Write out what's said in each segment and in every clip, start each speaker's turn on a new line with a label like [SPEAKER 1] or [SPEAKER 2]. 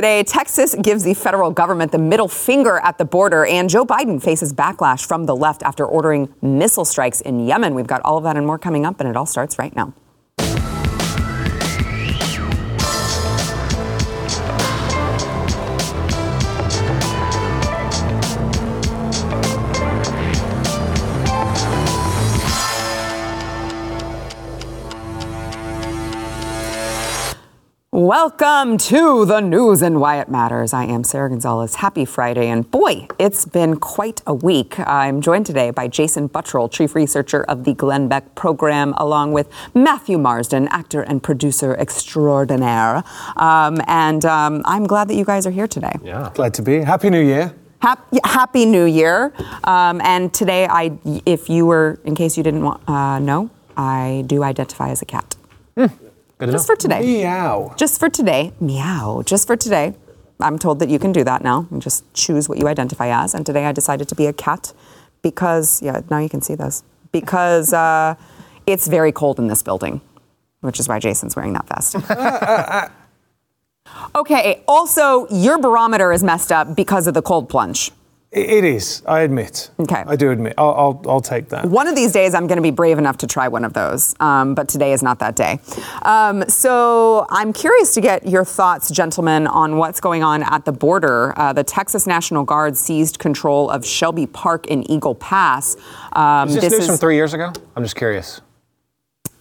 [SPEAKER 1] today, Texas gives the federal government the middle finger at the border, and Joe Biden faces backlash from the left after ordering missile strikes in Yemen. We've got all of that and more coming up, and it all starts right now. Welcome to the news and why it matters. I am Sara Gonzales. Happy Friday. And boy, it's been quite a week. I'm joined today by Jason Buttrill, chief researcher of the Glenn Beck program, along with Matthew Marsden, actor and producer extraordinaire. Um, and um, I'm glad that you guys are here today.
[SPEAKER 2] Yeah. Glad to be. Happy New Year.
[SPEAKER 1] Happy, Happy New Year. Um, and today, I, if you were, in case you didn't uh, know, I do identify as a cat.
[SPEAKER 2] Mm.
[SPEAKER 1] Good just for today.
[SPEAKER 2] Meow.
[SPEAKER 1] Just for today. Meow. Just for today. I'm told that you can do that now and just choose what you identify as. And today I decided to be a cat because, yeah, now you can see this. Because uh, it's very cold in this building, which is why Jason's wearing that vest. okay, also, your barometer is messed up because of the cold plunge.
[SPEAKER 2] It is, I admit.
[SPEAKER 1] Okay.
[SPEAKER 2] I do admit. I'll, I'll, I'll take that.
[SPEAKER 1] One of these days, I'm going to be brave enough to try one of those, um, but today is not that day. Um, so I'm curious to get your thoughts, gentlemen, on what's going on at the border. Uh, the Texas National Guard seized control of Shelby Park in Eagle Pass.
[SPEAKER 3] Um, is this, this news is, from three years ago? I'm just curious.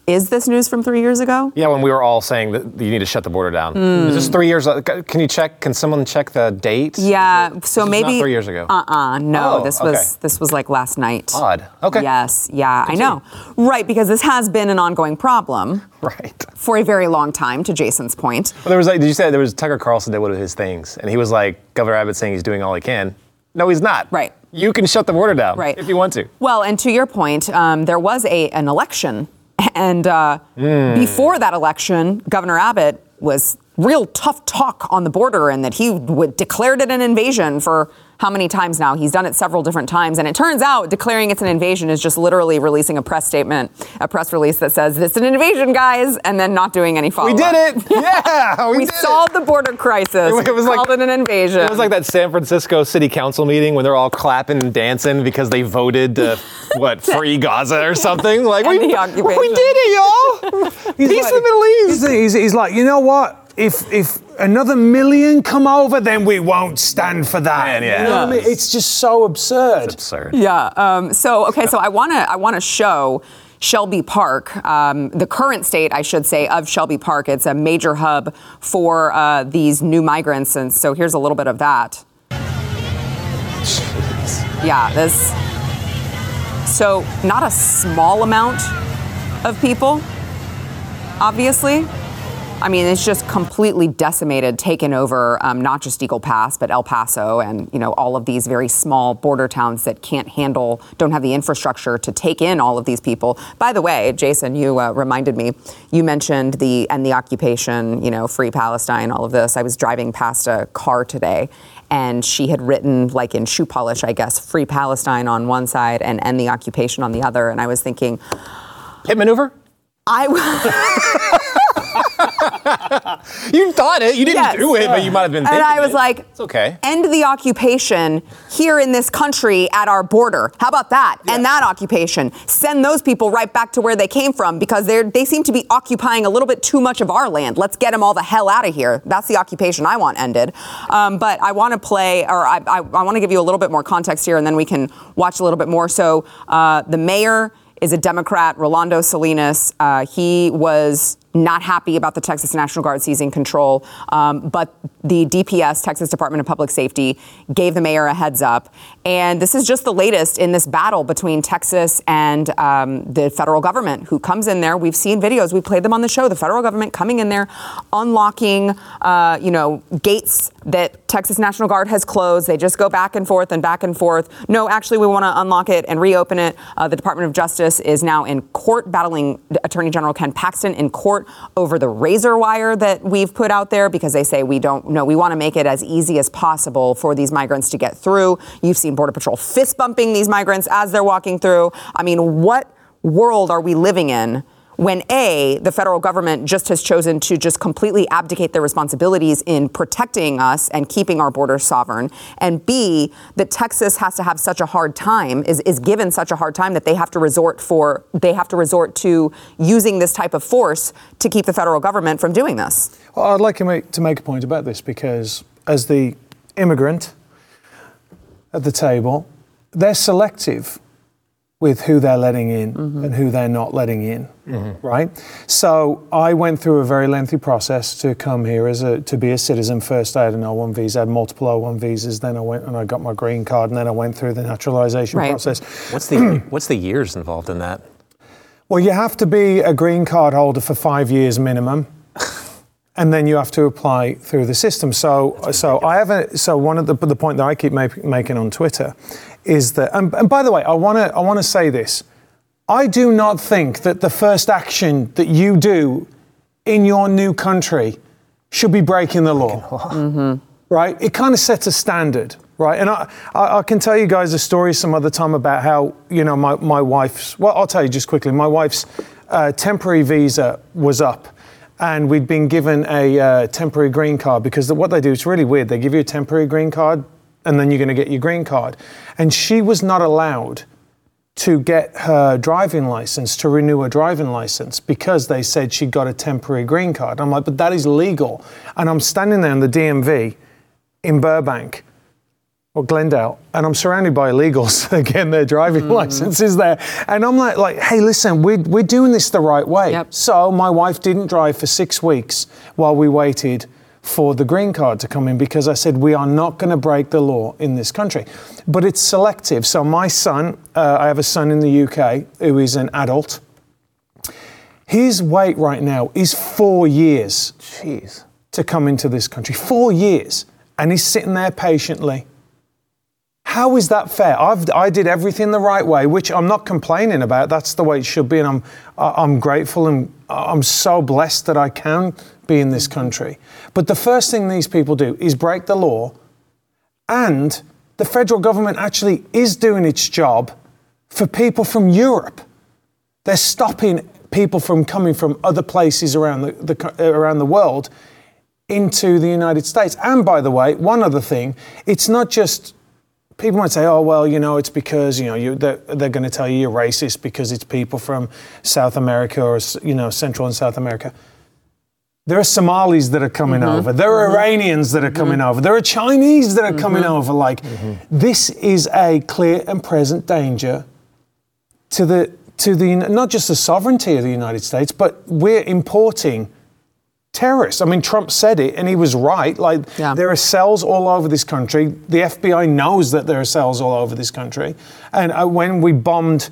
[SPEAKER 1] Is this news from three years ago?
[SPEAKER 3] Yeah, when we were all saying that you need to shut the border down. Mm. Is this three years? Ago? Can you check? Can someone check the date?
[SPEAKER 1] Yeah, so maybe
[SPEAKER 3] three years ago.
[SPEAKER 1] Uh uh-uh, uh no. Oh, this was okay. this was like last night.
[SPEAKER 3] Odd. Okay.
[SPEAKER 1] Yes. Yeah, Continue. I know. Right, because this has been an ongoing problem.
[SPEAKER 3] Right.
[SPEAKER 1] For a very long time. To Jason's point.
[SPEAKER 3] Well, there was like, did you say there was Tucker Carlson did one of his things, and he was like, Governor Abbott saying he's doing all he can. No, he's not.
[SPEAKER 1] Right.
[SPEAKER 3] You can shut the border down.
[SPEAKER 1] Right.
[SPEAKER 3] If you want to.
[SPEAKER 1] Well, and to your point, um, there was a an election and uh, mm. before that election, Governor Abbott was real tough talk on the border and that he would declared it an invasion for how many times now? He's done it several different times. And it turns out declaring it's an invasion is just literally releasing a press statement, a press release that says, this is an invasion, guys, and then not doing any follow up.
[SPEAKER 3] We did it. Yeah.
[SPEAKER 1] we, we solved it. the border crisis. It, it was we like, called it an invasion.
[SPEAKER 3] It was like that San Francisco city council meeting when they're all clapping and dancing because they voted to, what, free Gaza or something? Like, we, we did it, y'all. He's Peace like, in the Middle East.
[SPEAKER 2] He's, he's, he's like, you know what? If if another million come over, then we won't stand for that.
[SPEAKER 3] Man, yeah.
[SPEAKER 2] You know I mean? It's just so absurd.
[SPEAKER 3] It's absurd.
[SPEAKER 1] Yeah. Um, so okay, so I want to I want to show. Shelby Park, um, the current state, I should say, of Shelby Park. It's a major hub for uh, these new migrants. And so here's a little bit of that. Jeez. Yeah, this. So, not a small amount of people, obviously. I mean, it's just completely decimated, taken over um, not just Eagle Pass, but El Paso and, you know, all of these very small border towns that can't handle, don't have the infrastructure to take in all of these people. By the way, Jason, you uh, reminded me, you mentioned the end the occupation, you know, free Palestine, all of this. I was driving past a car today and she had written, like in shoe polish, I guess, free Palestine on one side and end the occupation on the other. And I was thinking,
[SPEAKER 3] hit maneuver?
[SPEAKER 1] I.
[SPEAKER 3] you thought it. You didn't yes. do it, but you might have been
[SPEAKER 1] And I was
[SPEAKER 3] it.
[SPEAKER 1] like,
[SPEAKER 3] it's okay.
[SPEAKER 1] End the occupation here in this country at our border. How about that? Yeah. End that occupation. Send those people right back to where they came from because they they seem to be occupying a little bit too much of our land. Let's get them all the hell out of here. That's the occupation I want ended. Um, but I want to play, or I, I, I want to give you a little bit more context here, and then we can watch a little bit more. So uh, the mayor is a Democrat, Rolando Salinas. Uh, he was not happy about the Texas National Guard seizing control, um, but the DPS, Texas Department of Public Safety, gave the mayor a heads up. And this is just the latest in this battle between Texas and um, the federal government, who comes in there. We've seen videos, we played them on the show. The federal government coming in there, unlocking, uh, you know, gates that Texas National Guard has closed. They just go back and forth and back and forth. No, actually, we want to unlock it and reopen it. Uh, the Department of Justice is now in court battling Attorney General Ken Paxton in court over the razor wire that we've put out there because they say we don't know. We want to make it as easy as possible for these migrants to get through. You've seen Border Patrol fist bumping these migrants as they're walking through. I mean, what world are we living in when A, the federal government just has chosen to just completely abdicate their responsibilities in protecting us and keeping our borders sovereign, and B, that Texas has to have such a hard time, is, is given such a hard time that they have to resort for they have to resort to using this type of force to keep the federal government from doing this.
[SPEAKER 2] Well, I'd like to make, to make a point about this because as the immigrant at the table, they're selective with who they're letting in mm-hmm. and who they're not letting in, mm-hmm. right? So I went through a very lengthy process to come here as a to be a citizen. First, I had an O1 visa, I had multiple O1 visas. Then I went and I got my green card, and then I went through the naturalization right. process.
[SPEAKER 3] What's the what's the years involved in that?
[SPEAKER 2] Well, you have to be a green card holder for five years minimum. And then you have to apply through the system. So, so I have a, so one of the, the point that I keep make, making on Twitter is that, and, and by the way, I want to I want to say this. I do not think that the first action that you do in your new country should be breaking the law. Mm-hmm. Right? It kind of sets a standard, right? And I, I, I, can tell you guys a story some other time about how, you know, my, my wife's, well, I'll tell you just quickly. My wife's uh, temporary visa was up and we'd been given a uh, temporary green card because what they do is really weird. They give you a temporary green card and then you're going to get your green card. And she was not allowed to get her driving license, to renew her driving license, because they said she got a temporary green card. I'm like, but that is legal. And I'm standing there in the DMV in Burbank or Glendale, and I'm surrounded by illegals again, their driving mm-hmm. licenses there. And I'm like, like, hey, listen, we're, we're doing this the right way. Yep. So my wife didn't drive for six weeks while we waited for the green card to come in because I said we are not going to break the law in this country. But it's selective. So my son, uh, I have a son in the UK who is an adult. His wait right now is four years.
[SPEAKER 3] Jeez.
[SPEAKER 2] To come into this country, four years, and he's sitting there patiently. How is that fair? I've, I did everything the right way, which I'm not complaining about. That's the way it should be, and I'm I'm grateful and I'm so blessed that I can be in this country. But the first thing these people do is break the law, and the federal government actually is doing its job for people from Europe. They're stopping people from coming from other places around the, the, around the world into the United States. And by the way, one other thing, it's not just people might say, oh, well, you know, it's because, you know, you, they're, they're going to tell you you're racist because it's people from South America or, you know, Central and South America. There are Somalis that are coming mm-hmm. over. There are mm-hmm. Iranians that are coming mm-hmm. over. There are Chinese that are coming mm-hmm. over. Like, mm-hmm. this is a clear and present danger to the to the not just the sovereignty of the United States, but we're importing terrorists. I mean, Trump said it, and he was right. Like, yeah. there are cells all over this country. The FBI knows that there are cells all over this country. And uh, when we bombed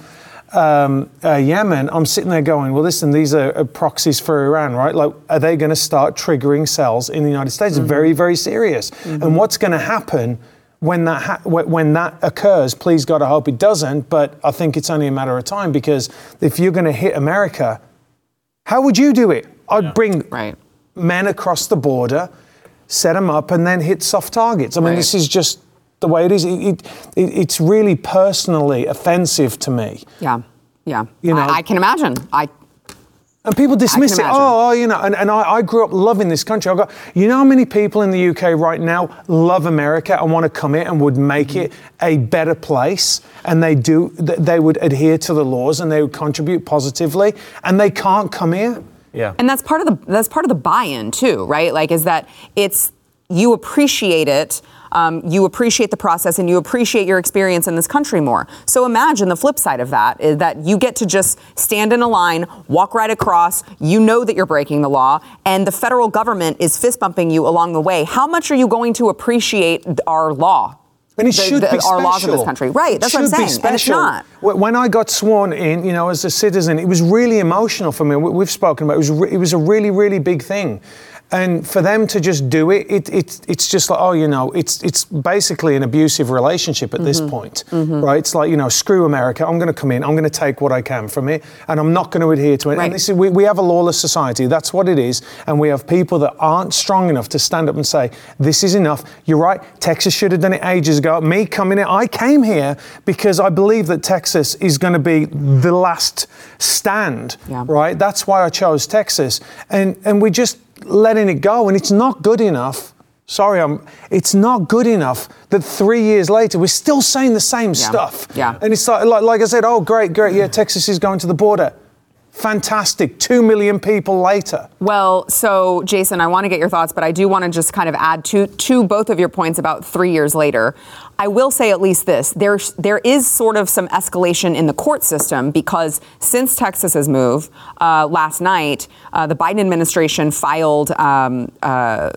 [SPEAKER 2] um, uh, Yemen, I'm sitting there going, well, listen, these are, proxies for Iran, right? Like, are they going to start triggering cells in the United States? Mm-hmm. Very, very serious. Mm-hmm. And what's going to happen? When that ha- when that occurs, please God, I hope it doesn't. But I think it's only a matter of time because if you're going to hit America, how would you do it? I'd yeah. bring right men across the border, set them up, and then hit soft targets. I mean, right. this is just the way it is. It, it, it's really personally offensive to me.
[SPEAKER 1] Yeah, yeah. You know, I, I can imagine. I
[SPEAKER 2] and people dismiss it. Oh, you know, and, and I, I, grew up loving this country. I got, you know how many people in the UK right now love America and want to come here and would make it a better place, and they do, they would adhere to the laws and they would contribute positively, and they can't come here.
[SPEAKER 3] Yeah.
[SPEAKER 1] And that's part of the that's part of the buy-in too, right? Like is that it's you appreciate it. Um, you appreciate the process and you appreciate your experience in this country more. So imagine the flip side of that is that you get to just stand in a line, walk right across, you know that you're breaking the law, and the federal government is fist bumping you along the way. How much are you going to appreciate our law?
[SPEAKER 2] And it the, should the, be
[SPEAKER 1] our laws of this country, right? That's what I'm saying. And it's not.
[SPEAKER 2] When I got sworn in, you know, as a citizen, it was really emotional for me. We've spoken about it. It was, re- it was a really, really big thing. And for them to just do it, it, it it's just like, oh, you know, it's it's basically an abusive relationship at this mm-hmm. point, mm-hmm. right? It's like, you know, screw America. I'm going to come in. I'm going to take what I can from it, and I'm not going to adhere to it.
[SPEAKER 1] Right.
[SPEAKER 2] And this is, we, we have a lawless society. That's what it is. And we have people that aren't strong enough to stand up and say, this is enough. You're right. Texas should have done it ages ago. Me coming in, I came here because I believe that Texas is going to be the last stand,
[SPEAKER 1] Yeah.
[SPEAKER 2] right? That's why I chose Texas. And, and we just letting it go. And it's not good enough. Sorry, I'm, it's not good enough that three years later we're still saying the same stuff.
[SPEAKER 1] Yeah.
[SPEAKER 2] And it's like, like, like I said, oh, great, great. Yeah, Texas is going to the border. Fantastic. Two million people later.
[SPEAKER 1] Well, so Jason, I want to get your thoughts, but I do want to just kind of add to to both of your points about three years later. I will say at least this: there's there is sort of some escalation in the court system because since Texas's move uh, last night, uh, the Biden administration filed. Um, uh,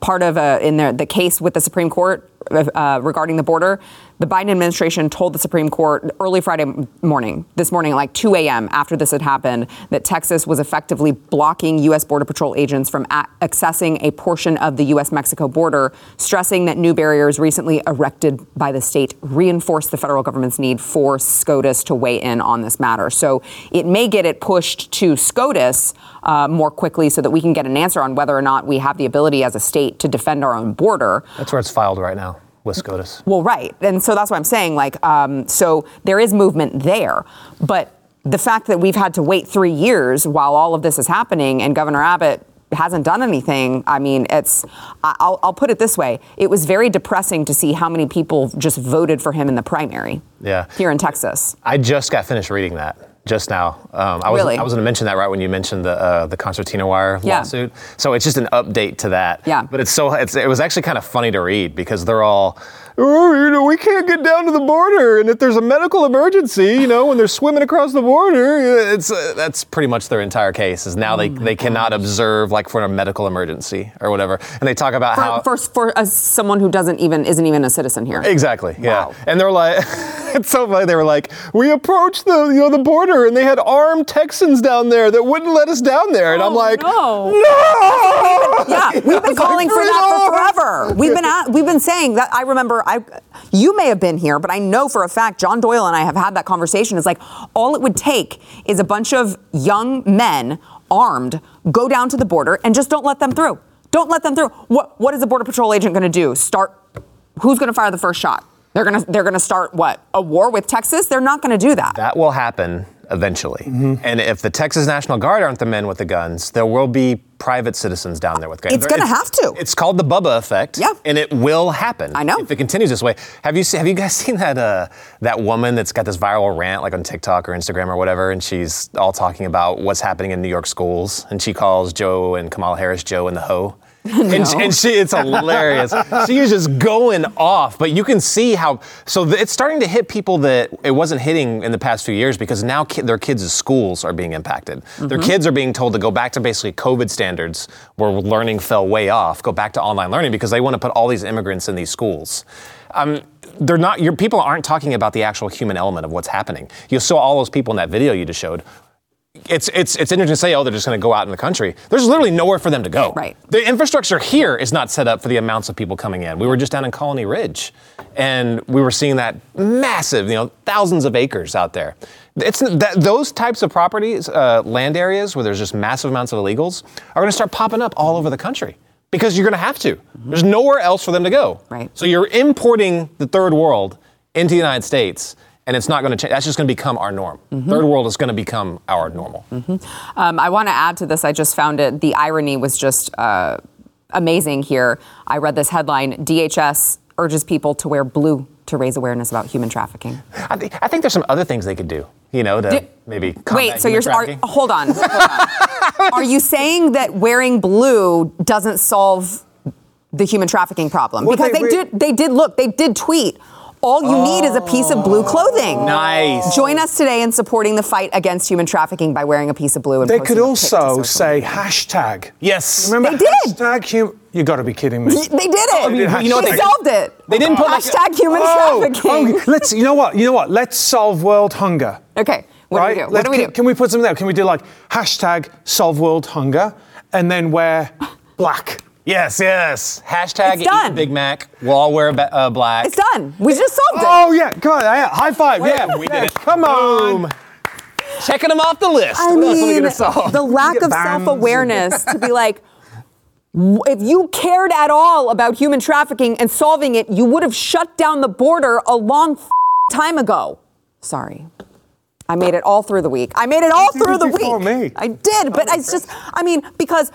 [SPEAKER 1] part of a, in the, the case with the Supreme Court uh, regarding the border, the Biden administration told the Supreme Court early Friday morning, this morning like 2 a.m. after this had happened, that Texas was effectively blocking U.S. Border Patrol agents from a- accessing a portion of the U.S. Mexico border, stressing that new barriers recently erected by the state reinforce the federal government's need for SCOTUS to weigh in on this matter. So it may get it pushed to SCOTUS uh, more quickly so that we can get an answer on whether or not we have the ability as a state to defend our own border.
[SPEAKER 3] That's where it's filed right now with SCOTUS.
[SPEAKER 1] Well, right. And so that's what I'm saying. Like, um, so there is movement there. But the fact that we've had to wait three years while all of this is happening and Governor Abbott hasn't done anything, I mean, it's, I'll, I'll put it this way. It was very depressing to see how many people just voted for him in the primary
[SPEAKER 3] Yeah.
[SPEAKER 1] here in Texas.
[SPEAKER 3] I just got finished reading that just now. Um, I was
[SPEAKER 1] Really?
[SPEAKER 3] I was going to mention that right when you mentioned the uh, the Concertina Wire
[SPEAKER 1] Yeah.
[SPEAKER 3] lawsuit. So it's just an update to that.
[SPEAKER 1] Yeah.
[SPEAKER 3] But it's so it's, it was actually kind of funny to read because they're all. Oh, you know, we can't get down to the border, and if there's a medical emergency, you know, when they're swimming across the border, it's uh, that's pretty much their entire case. Is now
[SPEAKER 1] Oh
[SPEAKER 3] they they cannot observe like for a medical emergency or whatever, and they talk about how
[SPEAKER 1] For, for, for as someone who doesn't even, isn't even a citizen here.
[SPEAKER 3] Exactly. Yeah.
[SPEAKER 1] Wow.
[SPEAKER 3] And they're like, it's so funny. They were like, we approached the you know the border, and they had armed Texans down there that wouldn't let us down there. And I'm
[SPEAKER 1] Oh,
[SPEAKER 3] like,
[SPEAKER 1] no.
[SPEAKER 3] no.
[SPEAKER 1] Yeah, we've been
[SPEAKER 3] It's like,
[SPEAKER 1] calling for that for forever. We've been at, we've been saying that. I remember. I, you may have been here, but I know for a fact John Doyle and I have had that conversation. It's like all it would take is a bunch of young men armed go down to the border and just don't let them through. Don't let them through. What what is a border patrol agent going to do? Start? Who's going to fire the first shot? They're gonna they're gonna start what a war with Texas? They're not going to do that.
[SPEAKER 3] That will happen eventually. Mm-hmm. And if the Texas National Guard aren't the men with the guns, there will be private citizens down there with guns.
[SPEAKER 1] It's gonna have to.
[SPEAKER 3] It's called the Bubba effect.
[SPEAKER 1] Yeah.
[SPEAKER 3] And it will happen.
[SPEAKER 1] I know.
[SPEAKER 3] If it continues this way. Have you seen, have you guys seen that uh, that woman that's got this viral rant like on TikTok or Instagram or whatever, and she's all talking about what's happening in New York schools, and she calls Joe and Kamala Harris Joe and the hoe. And, she, and she, it's hilarious. she is just going off, but you can see how. So th- it's starting to hit people that it wasn't hitting in the past few years because now ki- their kids' schools are being impacted. Their kids are being told to go back to basically COVID standards where learning fell way off, go back to online learning because they want to put all these immigrants in these schools. Um, they're not. Your people aren't talking about the actual human element of what's happening. You saw all those people in that video you just showed it's it's it's interesting to say, oh, they're just going to go out in the country. There's literally nowhere for them to go.
[SPEAKER 1] Right.
[SPEAKER 3] The infrastructure here is not set up for the amounts of people coming in. We were just down in Colony Ridge, and we were seeing that massive, you know, thousands of acres out there. It's that those types of properties, uh, land areas where there's just massive amounts of illegals, are going to start popping up all over the country because you're going to have to. There's nowhere else for them to go.
[SPEAKER 1] Right.
[SPEAKER 3] So you're importing the third world into the United States. And it's not going to change. That's just going to become our norm. Third world is going to become our normal.
[SPEAKER 1] Um, I want to add to this. I just found it. The irony was just uh, amazing here. I read this headline: DHS urges people to wear blue to raise awareness about human trafficking.
[SPEAKER 3] I, thi- I think there's some other things they could do. You know, to
[SPEAKER 1] Di-
[SPEAKER 3] maybe
[SPEAKER 1] Wait, so you're are, hold on. Hold on. are you saying that wearing blue doesn't solve the human trafficking problem?
[SPEAKER 2] Well,
[SPEAKER 1] because
[SPEAKER 2] they
[SPEAKER 1] they,
[SPEAKER 2] re-
[SPEAKER 1] did. They did look. They did tweet. All you need is a piece of blue clothing.
[SPEAKER 3] Nice.
[SPEAKER 1] Join us today in supporting the fight against human trafficking by wearing a piece of blue. And
[SPEAKER 2] They could
[SPEAKER 1] a pic to
[SPEAKER 2] also say
[SPEAKER 1] media.
[SPEAKER 2] hashtag.
[SPEAKER 3] Yes.
[SPEAKER 2] Remember
[SPEAKER 1] They did.
[SPEAKER 2] hashtag human. You got to be kidding me.
[SPEAKER 1] They did it.
[SPEAKER 2] Oh, you know- you know
[SPEAKER 1] they
[SPEAKER 2] they-
[SPEAKER 1] solved it.
[SPEAKER 3] They didn't put like a-
[SPEAKER 1] hashtag human
[SPEAKER 2] Oh,
[SPEAKER 1] trafficking.
[SPEAKER 2] oh, let's. You know what? You know what? Let's solve world hunger.
[SPEAKER 1] Okay, what
[SPEAKER 2] right?
[SPEAKER 1] do we do? What
[SPEAKER 2] Let's-
[SPEAKER 1] do we
[SPEAKER 2] can,
[SPEAKER 1] do?
[SPEAKER 2] Can we put something there? Can we do like hashtag solve world hunger and then wear Black.
[SPEAKER 3] Yes, yes. Hashtag
[SPEAKER 1] It's
[SPEAKER 3] eat
[SPEAKER 1] done.
[SPEAKER 3] Big Mac. We'll all wear ba- uh, black.
[SPEAKER 1] It's done. We just solved it.
[SPEAKER 2] Oh yeah, come on, yeah, high five, yeah,
[SPEAKER 3] we did it.
[SPEAKER 2] Come on.
[SPEAKER 3] Boom. Checking them off the list.
[SPEAKER 1] I
[SPEAKER 3] what else are we
[SPEAKER 1] mean,
[SPEAKER 3] gonna solve?
[SPEAKER 1] the lack of
[SPEAKER 2] bans.
[SPEAKER 1] self-awareness to be like, w- if you cared at all about human trafficking and solving it, you would have shut down the border a long f- time ago. Sorry. I made it all through the week. I made it all through the week.
[SPEAKER 2] me.
[SPEAKER 1] I did, but it's just, I mean, because,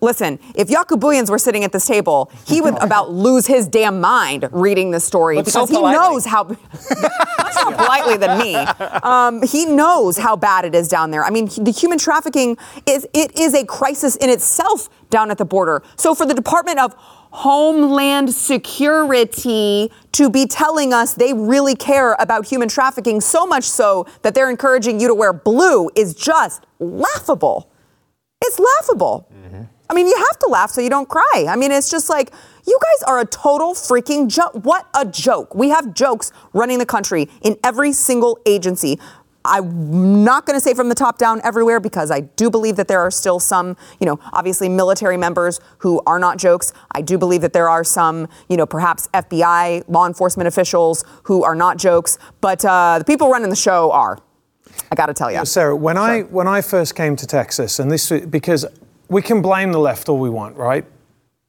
[SPEAKER 1] listen, if Booyens were sitting at this table, he would about lose his damn mind reading this story
[SPEAKER 3] But so
[SPEAKER 1] because he knows how, much more politely than me. Um, he knows how bad it is down there. I mean, the human trafficking is it is a crisis in itself down at the border. So for the Department of Homeland Security to be telling us they really care about human trafficking so much so that they're encouraging you to wear blue is just laughable. It's laughable. Mm-hmm. I mean, you have to laugh so you don't cry. I mean, it's just like, you guys are a total freaking joke. What a joke. We have jokes running the country in every single agency. I'm not going to say from the top down everywhere because I do believe that there are still some, you know, obviously military members who are not jokes. I do believe that there are some, you know, perhaps FBI law enforcement officials who are not jokes, but uh, the people running the show are. I got to tell you.
[SPEAKER 2] Sara, when I when I first came to Texas, and this because we can blame the left all we want, right?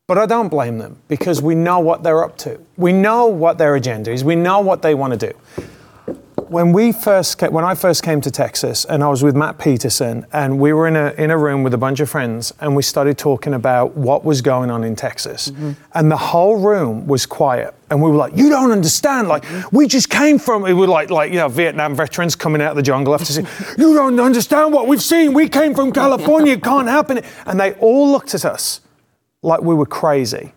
[SPEAKER 2] But I don't blame them because we know what they're up to. We know what their agenda is. We know what they want to do. When we first ca- when I first came to Texas, and I was with Matt Peterson, and we were in a in a room with a bunch of friends, and we started talking about what was going on in Texas, mm-hmm. and the whole room was quiet, and we were like, "You don't understand! Like, mm-hmm. we just came from we were like like you know Vietnam veterans coming out of the jungle after saying, "You don't understand what we've seen! We came from California! It can't happen!" And they all looked at us like we were crazy.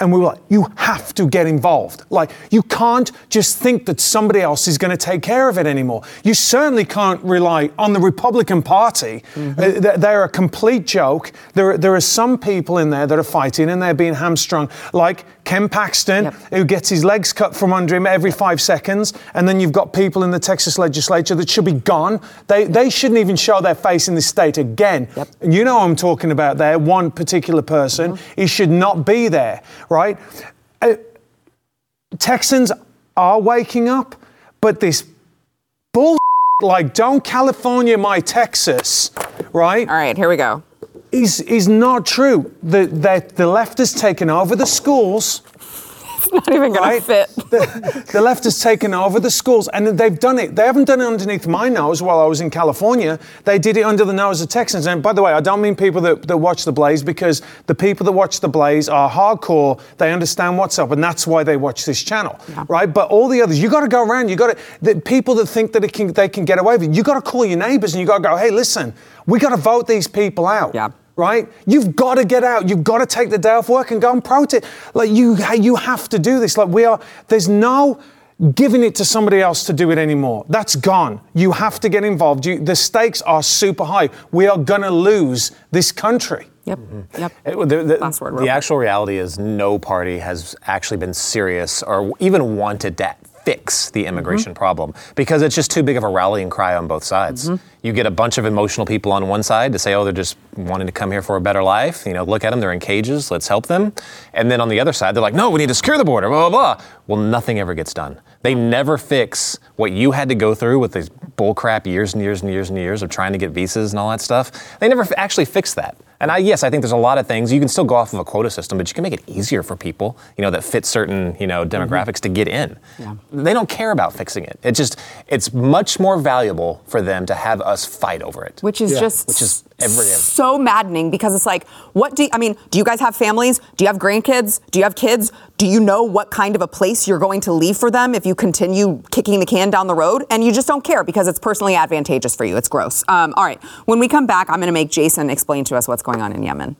[SPEAKER 2] And we were like, you have to get involved. Like, you can't just think that somebody else is going to take care of it anymore. You certainly can't rely on the Republican Party. Uh, they- they're a complete joke. There, there are some people in there that are fighting and they're being hamstrung, like Ken Paxton,
[SPEAKER 1] Yep.
[SPEAKER 2] who gets his legs cut from under him every five seconds. And then you've got people in the Texas legislature that should be gone. They, they shouldn't even show their face in this state again.
[SPEAKER 1] Yep.
[SPEAKER 2] You know I'm talking about there, one particular person. He should not be there, right? Uh, Texans are waking up, but this bull like don't California my Texas, right?
[SPEAKER 1] All right, here we go.
[SPEAKER 2] Is is not true. The, the the left has taken over the schools.
[SPEAKER 1] It's not even going
[SPEAKER 2] Right.
[SPEAKER 1] to fit.
[SPEAKER 2] The, the left has taken over the schools, and they've done it. They haven't done it underneath my nose while I was in California. They did it under the nose of Texans. And by the way, I don't mean people that, that watch the Blaze because the people that watch the Blaze are hardcore. They understand what's up, and that's why they watch this channel, right? But all the others, you got to go around. You got to the people that think that it can, they can get away with it. You got to call your neighbors and you got to go, hey, listen, we got to vote these people out
[SPEAKER 1] Yeah.
[SPEAKER 2] Right? You've got to get out. You've got to take the day off work and go and protest. Like you, you have to do this. Like we are. There's no giving it to somebody else to do it anymore. That's gone. You have to get involved. You, the stakes are super high. We are gonna lose this country.
[SPEAKER 1] Yep. Mm-hmm. Yep.
[SPEAKER 2] It- the- the-
[SPEAKER 1] Last word.
[SPEAKER 3] The actual reality is no party has actually been serious or even wanted to fix the immigration mm-hmm. problem because it's just too big of a rallying cry on both sides. Mm-hmm. You get a bunch of emotional people on one side to say, oh, they're just wanting to come here for a better life. You know, look at them, they're in cages, let's help them. And then on the other side, they're like, no, we need to secure the border, blah, blah, blah. Well, nothing ever gets done. They never fix what you had to go through with these bullcrap years and years and years and years of trying to get visas and all that stuff. They never f- actually fix that. And I, yes, I think there's a lot of things. You can still go off of a quota system, but you can make it easier for people, you know, that fit certain, you know, demographics to get in. Yeah. They don't care about fixing it. It just, it's much more valuable for them to have us fight over it.
[SPEAKER 1] which is just
[SPEAKER 3] Which is every-
[SPEAKER 1] so maddening because it's like what do you, I mean do you guys have families do you have grandkids do you have kids do you know what kind of a place you're going to leave for them if you continue kicking the can down the road and you just don't care because it's personally advantageous for you it's gross um, all right when we come back i'm going to make jason explain to us what's going on in yemen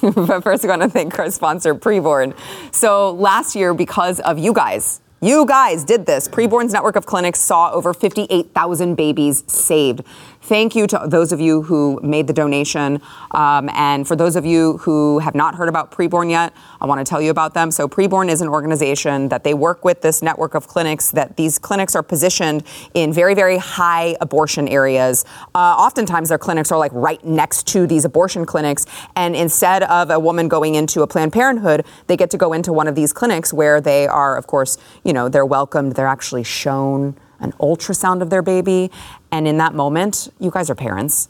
[SPEAKER 1] but first, I want to thank our sponsor, Preborn. So last year, because of you guys, you guys did this. Preborn's network of clinics saw over 58,000 babies saved. Thank you to those of you who made the donation. Um, and for those of you who have not heard about Preborn yet, I want to tell you about them. So, Preborn is an organization that they work with this network of clinics, that these clinics are positioned in very, very high abortion areas. Uh, oftentimes, their clinics are like right next to these abortion clinics. And instead of a woman going into a Planned Parenthood, they get to go into one of these clinics where they are, of course, you know, they're welcomed, they're actually shown an ultrasound of their baby. And in that moment, you guys are parents.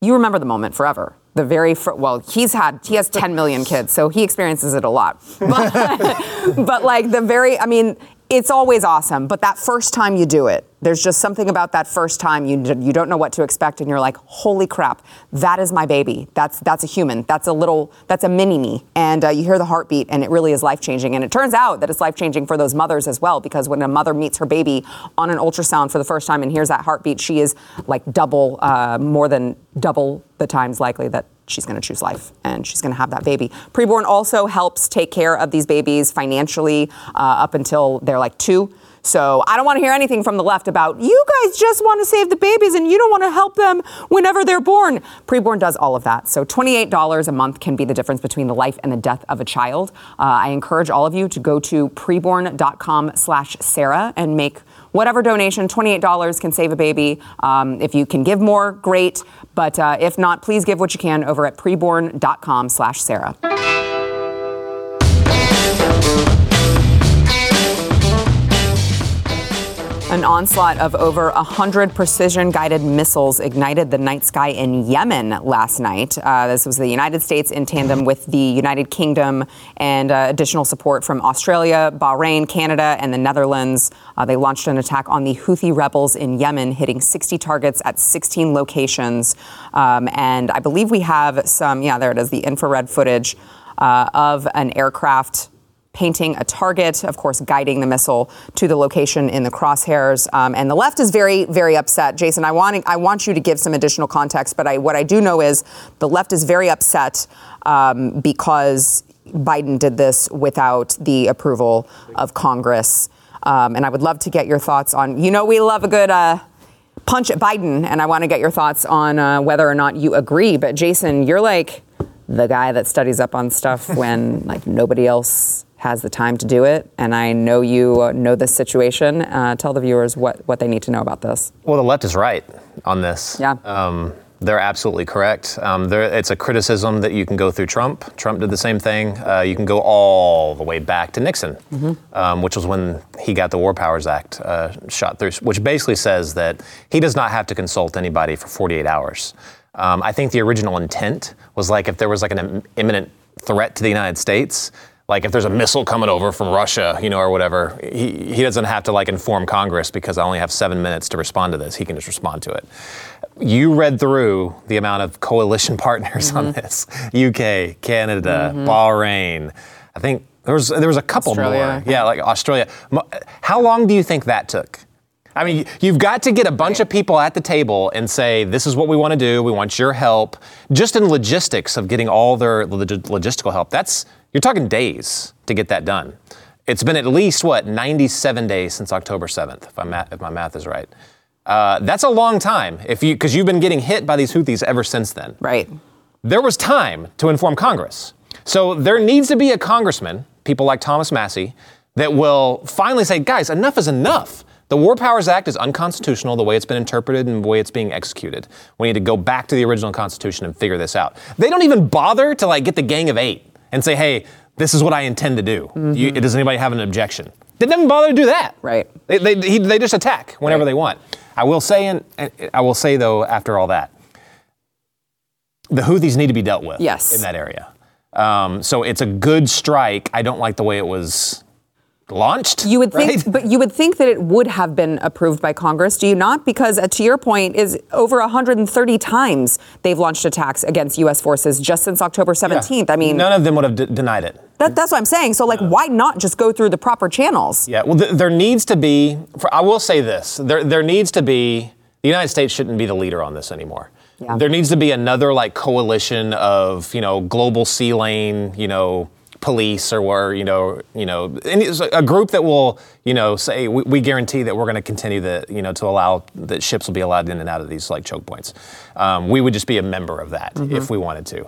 [SPEAKER 1] You remember the moment forever. The very fir- well, he's had he has 10 million kids, so he experiences it a lot. But, but like the very, I mean, it's always awesome. But that first time you do it, there's just something about that first time you you don't know what to expect, and you're like, holy crap, that is my baby. That's that's a human. That's a little that's a mini me, and uh, you hear the heartbeat, and it really is life changing. And it turns out that it's life changing for those mothers as well, because when a mother meets her baby on an ultrasound for the first time and hears that heartbeat, she is like double, uh, more than double the times likely that she's going to choose life and she's going to have that baby. Preborn also helps take care of these babies financially uh, up until they're like two. So I don't want to hear anything from the left about you guys just want to save the babies and you don't want to help them whenever they're born. Preborn does all of that. So $28 a month can be the difference between the life and the death of a child. Uh, I encourage all of you to go to preborn.com slash Sara and make whatever donation, $28 can save a baby. Um, if you can give more, great. But uh, if not, please give what you can over at preborn.com slash Sara. Onslaught of over 100 precision guided missiles ignited the night sky in Yemen last night. Uh, this was the United States in tandem with the United Kingdom and uh, additional support from Australia, Bahrain, Canada, and the Netherlands. Uh, they launched an attack on the Houthi rebels in Yemen, hitting 60 targets at 16 locations. Um, and I believe we have some, yeah, there it is, the infrared footage uh, of an aircraft painting a target, of course, guiding the missile to the location in the crosshairs. Um, and the left is very, very upset. Jason, I want, I want you to give some additional context, but I, what I do know is the left is very upset um, because Biden did this without the approval of Congress. Um, and I would love to get your thoughts on, you know, we love a good. Uh, punch at Biden, and I want to get your thoughts on uh, whether or not you agree. But Jason, you're like the guy that studies up on stuff when like nobody else has the time to do it, and I know you uh, know this situation. Uh, tell the viewers what, what they need to know about this.
[SPEAKER 3] Well, the left is right on this.
[SPEAKER 1] Yeah.
[SPEAKER 3] Um, they're absolutely correct. Um, it's a criticism that you can go through Trump. Trump did the same thing. Uh, you can go all the way back to Nixon, mm-hmm. um, which was when he got the War Powers Act uh, shot through, which basically says that he does not have to consult anybody for 48 hours. Um, I think the original intent was like if there was like an imminent threat to the United States, like if there's a missile coming over from Russia, you know, or whatever, he, he doesn't have to like inform Congress because I only have seven minutes to respond to this. He can just respond to it. You read through the amount of coalition partners mm-hmm. on this: UK, Canada, mm-hmm. Bahrain. I think there was there was a couple Australia. more. Yeah, like Australia. How long do you think that took? I mean, you've got to get a bunch of people at the table and say, this is what we want to do. We want your help. Just in logistics of getting all their log- logistical help, that's, you're talking days to get that done. It's been at least, what, 97 days since October 7th, if, ma- if my math is right. Uh, that's a long time if you, because you've been getting hit by these Houthis ever since then.
[SPEAKER 1] Right.
[SPEAKER 3] There was time to inform Congress. So there needs to be a congressman, people like Thomas Massie, that will finally say, guys, enough is enough. The War Powers Act is unconstitutional the way it's been interpreted and the way it's being executed. We need to go back to the original Constitution and figure this out. They don't even bother to like get the Gang of Eight and say, "Hey, this is what I intend to do. Mm-hmm. You, does anybody have an objection?" They didn't even bother to do that.
[SPEAKER 1] Right.
[SPEAKER 3] They, they, he, they just attack whenever right. they want. I will say, and I will say though, after all that, the Houthis need to be dealt with.
[SPEAKER 1] Yes.
[SPEAKER 3] In that area. Um, so it's a good strike. I don't like the way it was launched.
[SPEAKER 1] You would
[SPEAKER 3] think,
[SPEAKER 1] right? but you would think that it would have been approved by Congress, do you not? Because uh, to your point, is over 130 times they've launched attacks against U.S. forces just since October 17th.
[SPEAKER 3] Yeah.
[SPEAKER 1] I mean,
[SPEAKER 3] none of them would have d- denied it.
[SPEAKER 1] That, that's what I'm saying. So, like, why not just go through the proper channels?
[SPEAKER 3] Yeah. Well, th- there needs to be. For, I will say this: there there needs to be. The United States shouldn't be the leader on this anymore. Yeah. There needs to be another like coalition of you know global sea lane you know police or or you know you know a group that will you know say we, we guarantee that we're going to continue the you know to allow that ships will be allowed in and out of these like choke points. Um, we would just be a member of that
[SPEAKER 1] Mm-hmm.
[SPEAKER 3] if we wanted to.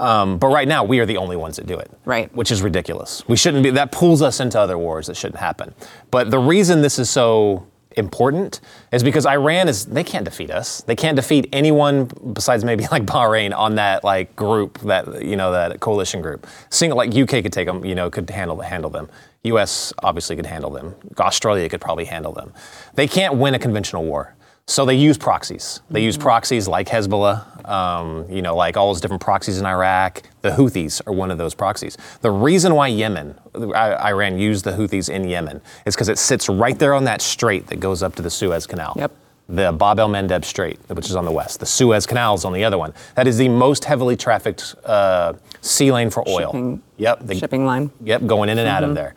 [SPEAKER 3] Um, but right now we are the only ones that do it.
[SPEAKER 1] Right.
[SPEAKER 3] Which is ridiculous. We shouldn't be. That pulls us into other wars that shouldn't happen. But the reason this is so important is because Iran is they can't defeat us. They can't defeat anyone besides maybe like Bahrain on that like group that you know that coalition group. Single like UK could take them, you know, could handle handle them. US obviously could handle them. Australia could probably handle them. They can't win a conventional war. So they use proxies. They use proxies like Hezbollah, um, you know, like all those different proxies in Iraq. The Houthis are one of those proxies. The reason why Yemen, I- Iran used the Houthis in Yemen is because it sits right there on that strait that goes up to the Suez Canal.
[SPEAKER 1] Yep.
[SPEAKER 3] The Bab el Mandeb Strait, which is on the west. The Suez Canal is on the other one. That is the most heavily trafficked uh, sea lane for oil.
[SPEAKER 1] Shipping-
[SPEAKER 3] Yep. the-
[SPEAKER 1] Shipping line.
[SPEAKER 3] Yep, going in and out of there.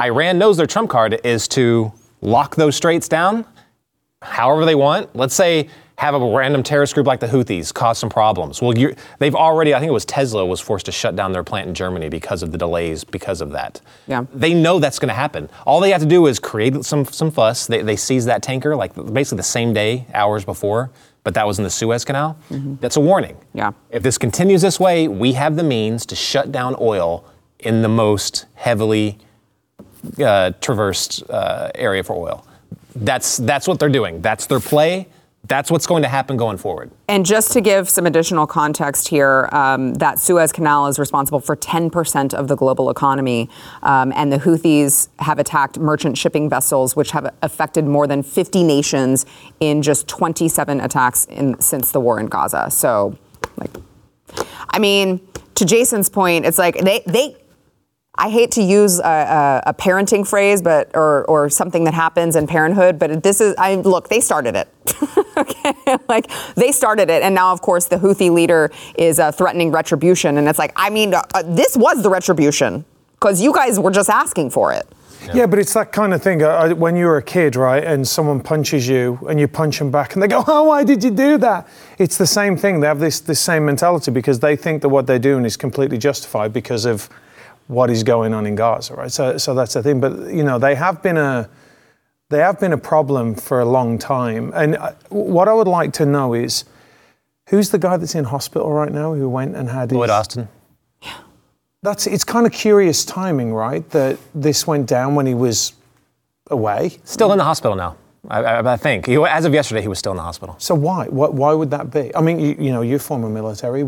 [SPEAKER 3] Iran knows their trump card is to lock those straits down however they want. Let's say have a random terrorist group like the Houthis cause some problems. Well, you're, they've already, I think it was Tesla was forced to shut down their plant in Germany because of the delays because of that.
[SPEAKER 1] Yeah.
[SPEAKER 3] They know that's going to happen. All they have to do is create some some fuss. They, they seize that tanker like basically the same day, hours before. But that was in the Suez Canal. That's a warning.
[SPEAKER 1] Yeah.
[SPEAKER 3] If this continues this way, we have the means to shut down oil in the most heavily uh, traversed uh, area for oil. That's that's what they're doing. That's their play. That's what's going to happen going forward.
[SPEAKER 1] And just to give some additional context here, um, that Suez Canal is responsible for 10% of the global economy. Um, and the Houthis have attacked merchant shipping vessels, which have affected more than 50 nations in just 27 attacks in, since the war in Gaza. So, like, I mean, to Jason's point, it's like they, they I hate to use a, a, a parenting phrase, but or or something that happens in parenthood, but this is I look they started it. okay, like they started it, and now of course the Houthi leader is uh, threatening retribution, and it's like I mean uh, this was the retribution because you guys were just asking for it.
[SPEAKER 2] Yeah, but it's that kind of thing. uh, I, when you're a kid, right, and someone punches you, and you punch them back, and they go, "Oh, why did you do that?" It's the same thing. They have this this same mentality because they think that what they're doing is completely justified because of what is going on in Gaza, right? So, so that's the thing. But you know, they have been a they have been a problem for a long time. And uh, what I would like to know is who's the guy that's in hospital right now who went and had his,
[SPEAKER 3] Lloyd Austin. Yeah.
[SPEAKER 2] That's it's kind of curious timing, right? That this went down when he was away.
[SPEAKER 3] Still in the hospital now. I, I, I think. He, as of yesterday, he was still in the hospital.
[SPEAKER 2] So why? What, why would that be? I mean, you, you know, you're former military.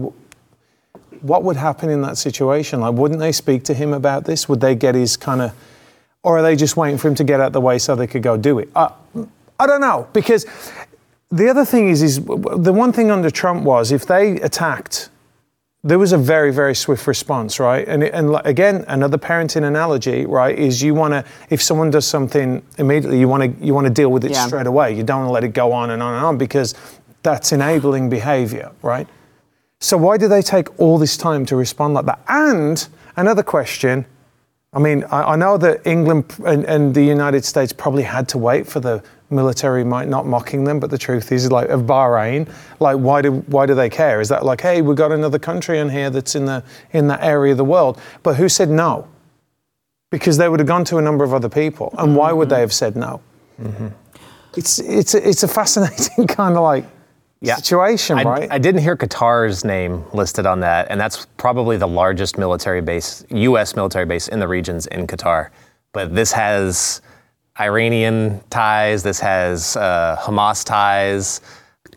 [SPEAKER 2] Wh- What would happen in that situation? Like, wouldn't they speak to him about this? Would they get his kind of, or are they just waiting for him to get out the way so they could go do it? Uh, I don't know because the other thing is, is the one thing under Trump was if they attacked there was a very very swift response right and, and again another parenting analogy right is you want to if someone does something immediately you want to you want to deal with it
[SPEAKER 1] Yeah.
[SPEAKER 2] straight away you don't want to let it go on and on and on because that's enabling behavior right so why do they take all this time to respond like that and another question I mean, I, I know that England and, and the United States probably had to wait for the military might not mocking them, but the truth is, like of Bahrain, like why do why do they care? Is that like, hey, we've got another country in here that's in the in that area of the world? But who said no? Because they would have gone to a number of other people, and why would mm-hmm. they have said no? Mm-hmm. It's it's a, it's a fascinating kind of like situation,
[SPEAKER 3] I,
[SPEAKER 2] right?
[SPEAKER 3] I didn't hear Qatar's name listed on that, and that's probably the largest military base, U.S. military base in the regions in Qatar. But this has Iranian ties. This has uh, Hamas ties.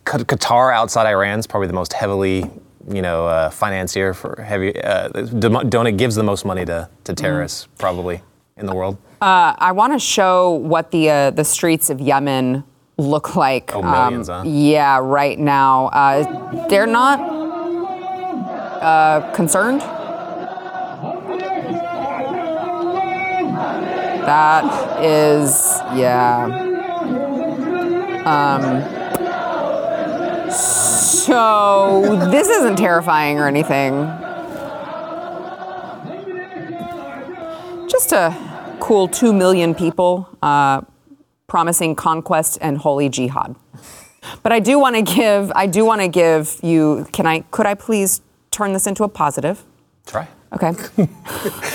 [SPEAKER 3] Qatar outside Iran is probably the most heavily, you know, uh, financier for heavy. Uh, Donut gives the most money to, to terrorists, probably in the world.
[SPEAKER 1] I want to show what the uh, the streets of Yemen look like.
[SPEAKER 3] Oh, millions, huh?
[SPEAKER 1] Yeah, right now uh, they're not uh, concerned. That is, yeah. Um, so this isn't terrifying or anything. Just a cool two million people uh, promising conquest and holy jihad. But I do want to give, I do want to give you. Can I? Could I please turn this into a positive?
[SPEAKER 3] Try.
[SPEAKER 1] Okay.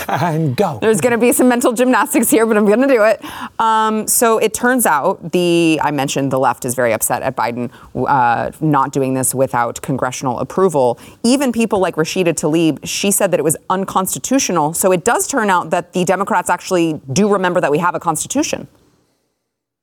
[SPEAKER 2] And go.
[SPEAKER 1] There's going to be some mental gymnastics here, but I'm going to do it. Um, so it turns out the I mentioned the left is very upset at Biden uh, not doing this without congressional approval. Even people like Rashida Tlaib, she said that it was unconstitutional. So it does turn out that the Democrats actually do remember that we have a constitution.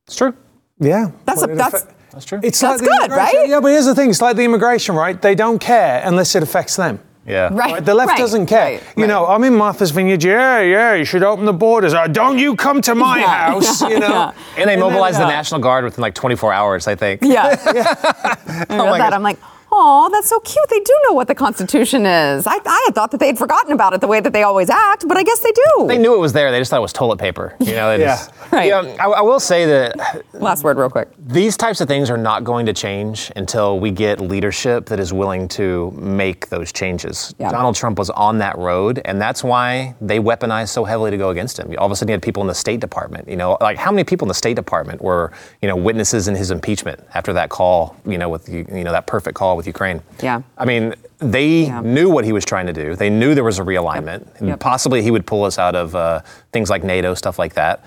[SPEAKER 3] It's true.
[SPEAKER 2] Yeah.
[SPEAKER 1] That's a,
[SPEAKER 2] Well, it
[SPEAKER 1] that's
[SPEAKER 2] affect-
[SPEAKER 3] That's true.
[SPEAKER 2] It's
[SPEAKER 1] That's
[SPEAKER 2] like
[SPEAKER 1] good, right?
[SPEAKER 2] Yeah, but here's the thing: it's like the immigration, right? They don't care unless it affects them.
[SPEAKER 3] yeah.
[SPEAKER 1] right.
[SPEAKER 2] Right, the left
[SPEAKER 1] right,
[SPEAKER 2] doesn't care.
[SPEAKER 1] right,
[SPEAKER 2] you
[SPEAKER 1] right.
[SPEAKER 2] know, I'm in Martha's Vineyard. Yeah, yeah, you should open the borders. Uh, don't you come to my
[SPEAKER 1] Yeah,
[SPEAKER 2] house, you know.
[SPEAKER 1] yeah.
[SPEAKER 3] And they
[SPEAKER 2] then,
[SPEAKER 3] mobilized the
[SPEAKER 2] uh,
[SPEAKER 3] National Guard within like 24 hours, I think.
[SPEAKER 1] Yeah. I read
[SPEAKER 3] my
[SPEAKER 1] that.
[SPEAKER 3] gosh.
[SPEAKER 1] I'm like, oh, that's so cute. They do know what the Constitution is. I, I had thought that they'd forgotten about it the way that they always act, but I guess they do.
[SPEAKER 3] They knew it was there. They just thought it was toilet paper. You know.
[SPEAKER 2] Yeah.
[SPEAKER 3] just-
[SPEAKER 1] Right.
[SPEAKER 3] Yeah, I, I will say that
[SPEAKER 1] Last word, real quick.
[SPEAKER 3] these types of things are not going to change until we get leadership that is willing to make those changes.
[SPEAKER 1] Yeah.
[SPEAKER 3] Donald Trump was on that road, and that's why they weaponized so heavily to go against him. All of a sudden, you had people in the State Department. You know, like how many people in the State Department were, you know, witnesses in his impeachment after that call, you know, with you you know that perfect call with Ukraine.
[SPEAKER 1] Yeah.
[SPEAKER 3] I mean, they knew what he was trying to do. They knew there was a realignment, and
[SPEAKER 1] Yep.
[SPEAKER 3] possibly he would pull us out of uh, things like NATO, stuff like that.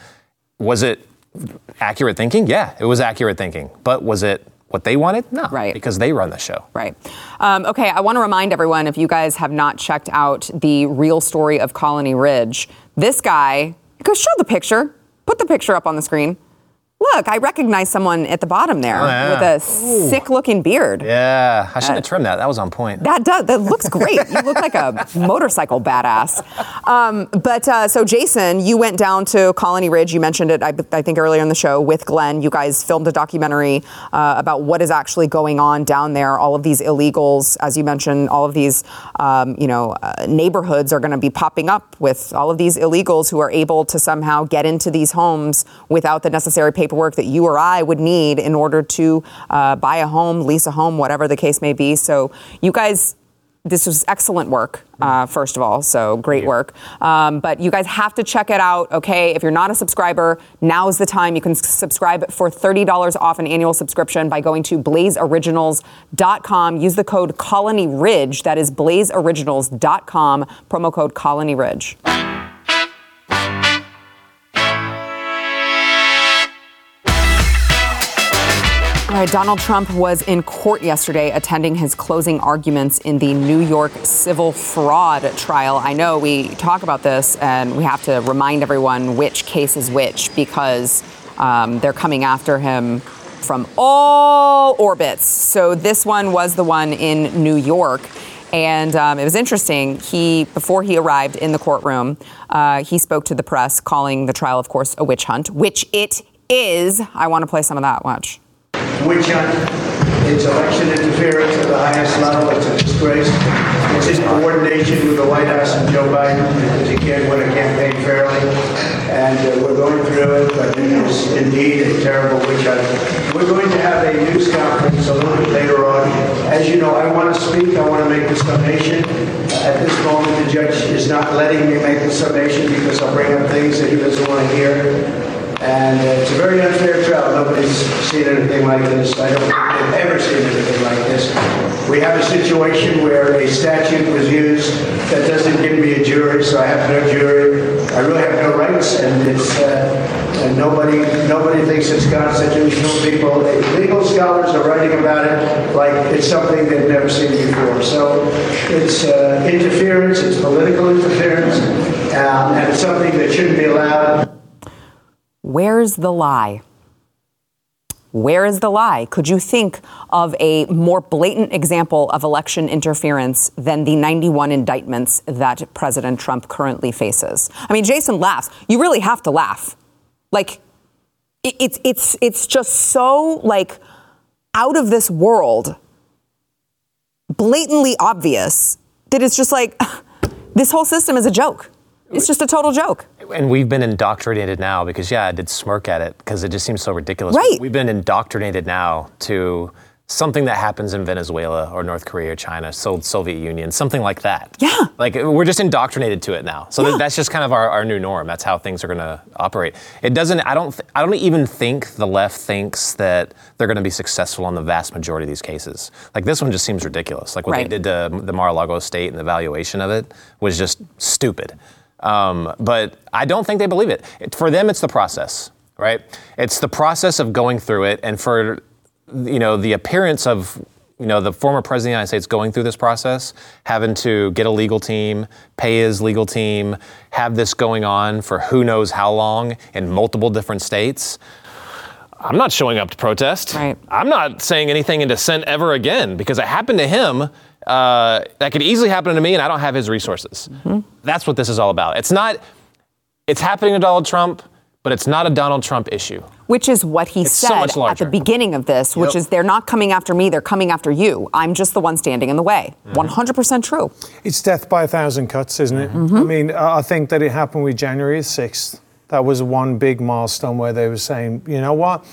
[SPEAKER 3] Was it accurate thinking? Yeah, it was accurate thinking. But was it what they wanted? No,
[SPEAKER 1] Right.
[SPEAKER 3] because they run the show.
[SPEAKER 1] Right. Um, okay, I want to remind everyone if you guys have not checked out the real story of Colony Ridge, this guy, go show the picture, put the picture up on the screen. Look, I recognize someone at the bottom there
[SPEAKER 3] Oh, yeah.
[SPEAKER 1] with a sick looking beard.
[SPEAKER 3] Yeah, I shouldn't have trimmed that. That was on point.
[SPEAKER 1] That does. That looks great. You look like a motorcycle badass. Um, but uh, so, Jason, you went down to Colony Ridge. You mentioned it, I, I think, earlier in the show with Glenn. You guys filmed a documentary uh, about what is actually going on down there. All of these illegals, as you mentioned, all of these, um, you know, uh, neighborhoods are going to be popping up with all of these illegals who are able to somehow get into these homes without the necessary paperwork that you or I would need in order to uh, buy a home, lease a home, whatever the case may be. So, you guys this was excellent work, uh, first of all. So great work. Um, but you guys have to check it out, okay? If you're not a subscriber, now is the time. You can subscribe for $30 off an annual subscription by going to blazeoriginals.com. Use the code Colony Ridge. That is blazeoriginals.com, promo code Colony Ridge. Donald Trump was in court yesterday attending his closing arguments in the New York civil fraud trial. I know we talk about this and we have to remind everyone which case is which because um, they're coming after him from all orbits. So this one was the one in New York. And um, it was interesting. He, before he arrived in the courtroom, uh, he spoke to the press, calling the trial, of course, a witch hunt, which it is. I want to play some of that. Watch.
[SPEAKER 4] Witch hunt. It's election interference at the highest level. It's a disgrace. It's in coordination with the White House and Joe Biden because he can't win a campaign fairly. And uh, we're going through it, but it is indeed a terrible witch hunt. We're going to have a news conference a little bit later on. As you know, I want to speak. I want to make the summation. At this moment, the judge is not letting me make the summation because I'll bring up things that he doesn't want to hear. And it's a very unfair trial. Nobody's seen anything like this. I don't think they've ever seen anything like this. We have a situation where a statute was used that doesn't give me a jury, so I have no jury. I really have no rights, and it's uh, and nobody nobody thinks it's constitutional. People, legal scholars are writing about it like it's something they've never seen before. So it's uh, interference. It's political interference, um, and it's something that shouldn't be allowed.
[SPEAKER 1] Where's the lie? Where is the lie? Could you think of a more blatant example of election interference than the 91 indictments that President Trump currently faces? I mean, Jason laughs. You really have to laugh. Like, it's it's it's just so like out of this world, blatantly obvious that it's just like this whole system is a joke. It's just a total joke.
[SPEAKER 3] And we've been indoctrinated now because, yeah, I did smirk at it because it just seems so ridiculous.
[SPEAKER 1] Right.
[SPEAKER 3] We've been indoctrinated now to something that happens in Venezuela or North Korea or China, so Soviet Union, something like that.
[SPEAKER 1] Yeah.
[SPEAKER 3] Like we're just indoctrinated to it now. So
[SPEAKER 1] Yeah.
[SPEAKER 3] that- that's just kind of our, our new norm. That's how things are going to operate. It doesn't. I don't. th- I don't even think the left thinks that they're going to be successful on the vast majority of these cases. Like this one just seems ridiculous. Like what
[SPEAKER 1] Right.
[SPEAKER 3] they did to the Mar-a-Lago estate and the valuation of it was just stupid. Um, but I don't think they believe it. it. For them, it's the process, right? It's the process of going through it, and for you know the appearance of you know the former president of the United States going through this process, having to get a legal team, pay his legal team, have this going on for who knows how long in multiple different states. I'm not showing up to protest.
[SPEAKER 1] Right.
[SPEAKER 3] I'm not saying anything in dissent ever again because it happened to him. Uh, that could easily happen to me, and I don't have his resources. That's what this is all about. It's not. It's happening to Donald Trump, but it's not a Donald Trump issue.
[SPEAKER 1] Which is what he
[SPEAKER 3] so
[SPEAKER 1] said
[SPEAKER 3] much
[SPEAKER 1] at the beginning of this, which
[SPEAKER 3] Yep.
[SPEAKER 1] is they're not coming after me, they're coming after you. I'm just the one standing in the way.
[SPEAKER 3] Mm-hmm.
[SPEAKER 1] 100% true.
[SPEAKER 2] It's death by a thousand cuts, isn't it? I mean, I I think that it happened with January 6th. That was one big milestone where they were saying, you know what?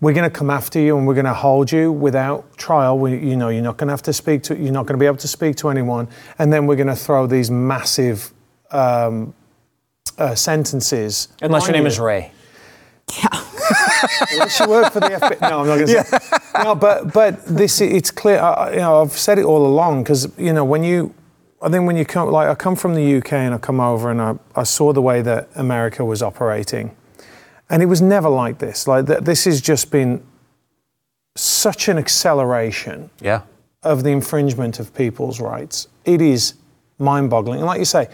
[SPEAKER 2] We're going to come after you and we're going to hold you without trial. We, you know, you're not going to have to speak to, you're not going to be able to speak to anyone. And then we're going to throw these massive um, uh, sentences.
[SPEAKER 3] Unless your name
[SPEAKER 2] you.
[SPEAKER 3] is Ray.
[SPEAKER 2] Unless you work for the FBI. No, I'm not going to say. No, but but this it's clear. I, you know, I've said it all along because you know when you, I think when you come like I come from the UK and I come over and I, I saw the way that America was operating, and it was never like this. Like th- this has just been such an acceleration
[SPEAKER 3] Yeah.
[SPEAKER 2] of the infringement of people's rights. It is mind boggling. And like you say,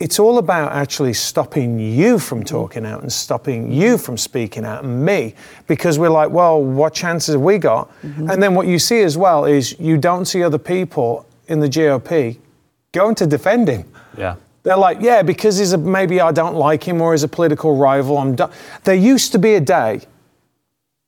[SPEAKER 2] it's all about actually stopping you from talking out and stopping you from speaking out and me because we're like, well, what chances have we got? Mm-hmm. And then what you see as well is you don't see other people in the GOP going to defend him.
[SPEAKER 3] Yeah.
[SPEAKER 2] They're like, yeah, because he's a, maybe I don't like him or he's a political rival. I'm done. There used to be a day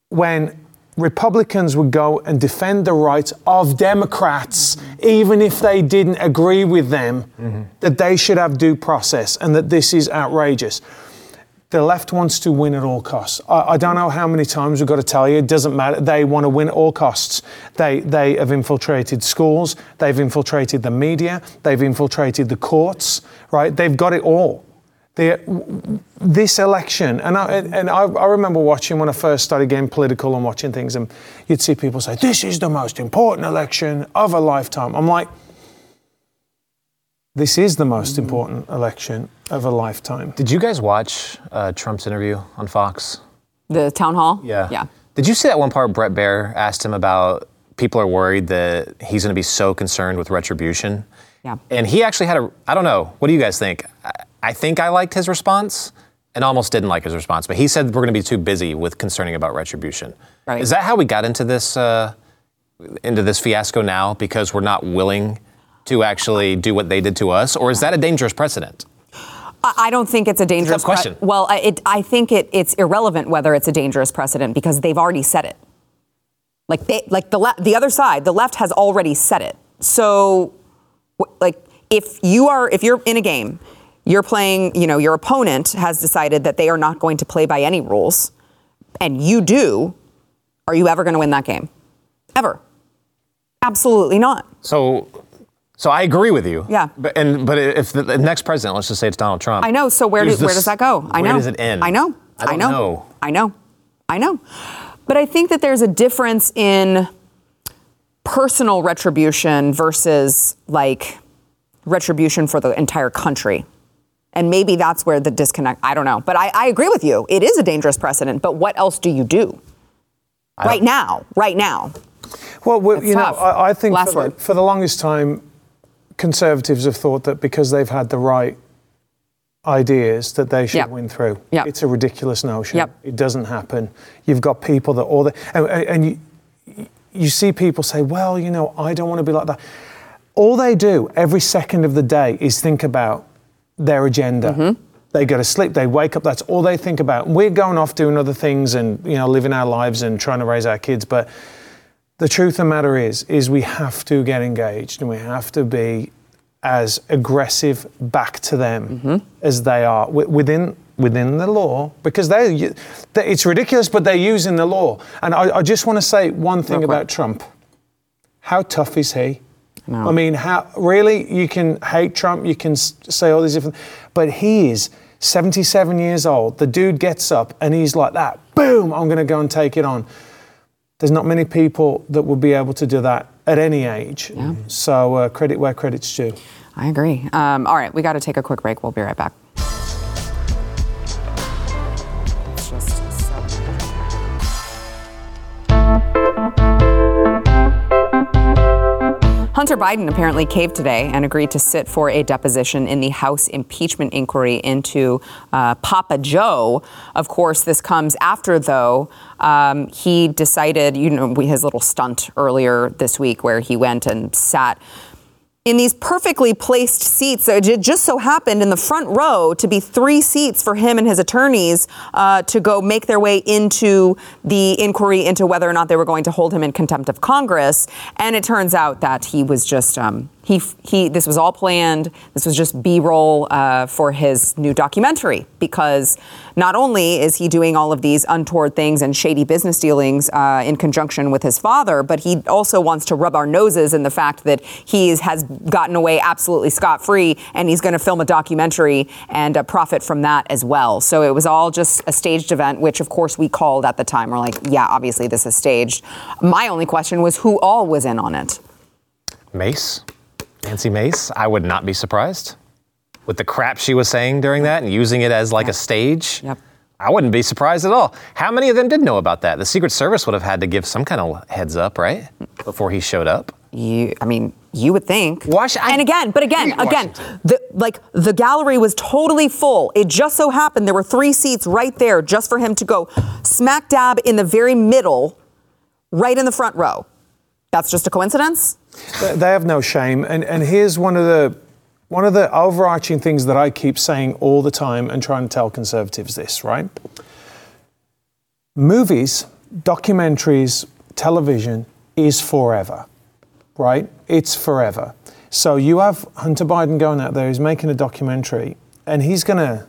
[SPEAKER 2] when Republicans would go and defend the rights of Democrats, even if they didn't agree with them, mm-hmm. that they should have due process and that this is outrageous. The left wants to win at all costs. I, I don't know how many times we've got to tell you, it doesn't matter. They want to win at all costs. They, they have infiltrated schools, they've infiltrated the media, they've infiltrated the courts, right? They've got it all. This election, and I, and I, I remember watching when I first started getting political and watching things, and you'd see people say, This is the most important election of a lifetime. I'm like, This is the most important election of a lifetime.
[SPEAKER 3] Did you guys watch uh, Trump's interview on Fox?
[SPEAKER 1] The town hall?
[SPEAKER 3] Yeah.
[SPEAKER 1] Yeah.
[SPEAKER 3] Did you see that one part Bret Baier asked him about people are worried that he's going to be so concerned with retribution?
[SPEAKER 1] Yeah.
[SPEAKER 3] And he actually had a, I don't know, what do you guys think? I, I think I liked his response and almost didn't like his response, but he said we're going to be too busy with concerning about retribution.
[SPEAKER 1] Right.
[SPEAKER 3] Is that how we got into this, uh, into this fiasco now because we're not willing to actually do what they did to us? Or is that a dangerous precedent?
[SPEAKER 1] I don't think it's a dangerous
[SPEAKER 3] tough question.
[SPEAKER 1] well, I- it, I think it, it's irrelevant whether it's a dangerous precedent because they've already said it. Like they, like the le- the other side, the left has already said it. So, like if you are if you're in a game, you're playing. You know, your opponent has decided that they are not going to play by any rules, and you do. Are you ever going to win that game? Ever? Absolutely not.
[SPEAKER 3] So, so I agree with you.
[SPEAKER 1] Yeah.
[SPEAKER 3] But and but if the, the next president, let's just say it's Donald Trump.
[SPEAKER 1] I know. So where, do,
[SPEAKER 3] there's
[SPEAKER 1] where does that go? I know.
[SPEAKER 3] Where does it end?
[SPEAKER 1] I know.
[SPEAKER 3] I don't
[SPEAKER 1] know.
[SPEAKER 3] know.
[SPEAKER 1] I know. I know. But I think that there's a difference in personal retribution versus like retribution for the entire country. And maybe that's where the disconnect. I don't know. But I, I agree with you. It is a dangerous precedent. But what else do you do? Right now. Right now.
[SPEAKER 2] Well, we,
[SPEAKER 1] It's
[SPEAKER 2] you know. I, I think for, the, for the longest time, conservatives have thought that because they've had the right ideas that they should
[SPEAKER 1] Yep.
[SPEAKER 2] win through.
[SPEAKER 1] Yep.
[SPEAKER 2] It's a ridiculous notion.
[SPEAKER 1] Yep.
[SPEAKER 2] It doesn't happen. You've got people that all the and, and you you see people say, well, you know, I don't want to be like that. All they do every second of the day is think about their agenda.
[SPEAKER 1] Mm-hmm.
[SPEAKER 2] They go to sleep, they wake up, that's all they think about. We're going off doing other things and, you know, living our lives and trying to raise our kids. But the truth of the matter is, is we have to get engaged and we have to be as aggressive back to them mm-hmm. as they are wi- within within the law because they, it's ridiculous but they're using the law and i, I just want to say one thing about trump How tough is he? I mean, how really you can hate Trump, you can say all these different, but he is 77 years old. The dude gets up and he's like that. Boom! I'm going to go and take it on. There's not many people that will be able to do that at any age. So uh, credit where credit's due.
[SPEAKER 1] I agree. Um, all right, we got to take a quick break. We'll be right back. Biden apparently caved today and agreed to sit for a deposition in the House impeachment inquiry into uh, Papa Joe. Of course, this comes after, though, um, he decided, you know, his little stunt earlier this week where he went and sat in these perfectly placed seats. It just so happened in the front row to be three seats for him and his attorneys uh, to go make their way into the inquiry into whether or not they were going to hold him in contempt of Congress. And it turns out that he was just. Um, he, he, this was all planned. This was just B-roll uh, for his new documentary because not only is he doing all of these untoward things and shady business dealings uh, in conjunction with his father, but he also wants to rub our noses in the fact that he has gotten away absolutely scot-free and he's going to film a documentary and uh, profit from that as well. So it was all just a staged event, which of course we called at the time. We're like, yeah, obviously this is staged. My only question was who all was in on it.
[SPEAKER 3] Mace, Nancy Mace, I would not be surprised. With the crap she was saying during that and using it as like a stage,
[SPEAKER 1] Yep.
[SPEAKER 3] I wouldn't be surprised at all. How many of them did know about that? The Secret Service would have had to give some kind of heads up, right? Before he showed up.
[SPEAKER 1] You, I mean, you would think.
[SPEAKER 3] Wash-
[SPEAKER 1] and again, but again, again, the like the gallery was totally full. It just so happened there were three seats right there just for him to go smack dab in the very middle, right in the front row. That's just a coincidence.
[SPEAKER 2] They have no shame. And, and here's one of the one of the overarching things that I keep saying all the time and trying to tell conservatives this, right? Movies, documentaries, television is forever, right? It's forever. So you have Hunter Biden going out there, he's making a documentary, and he's going to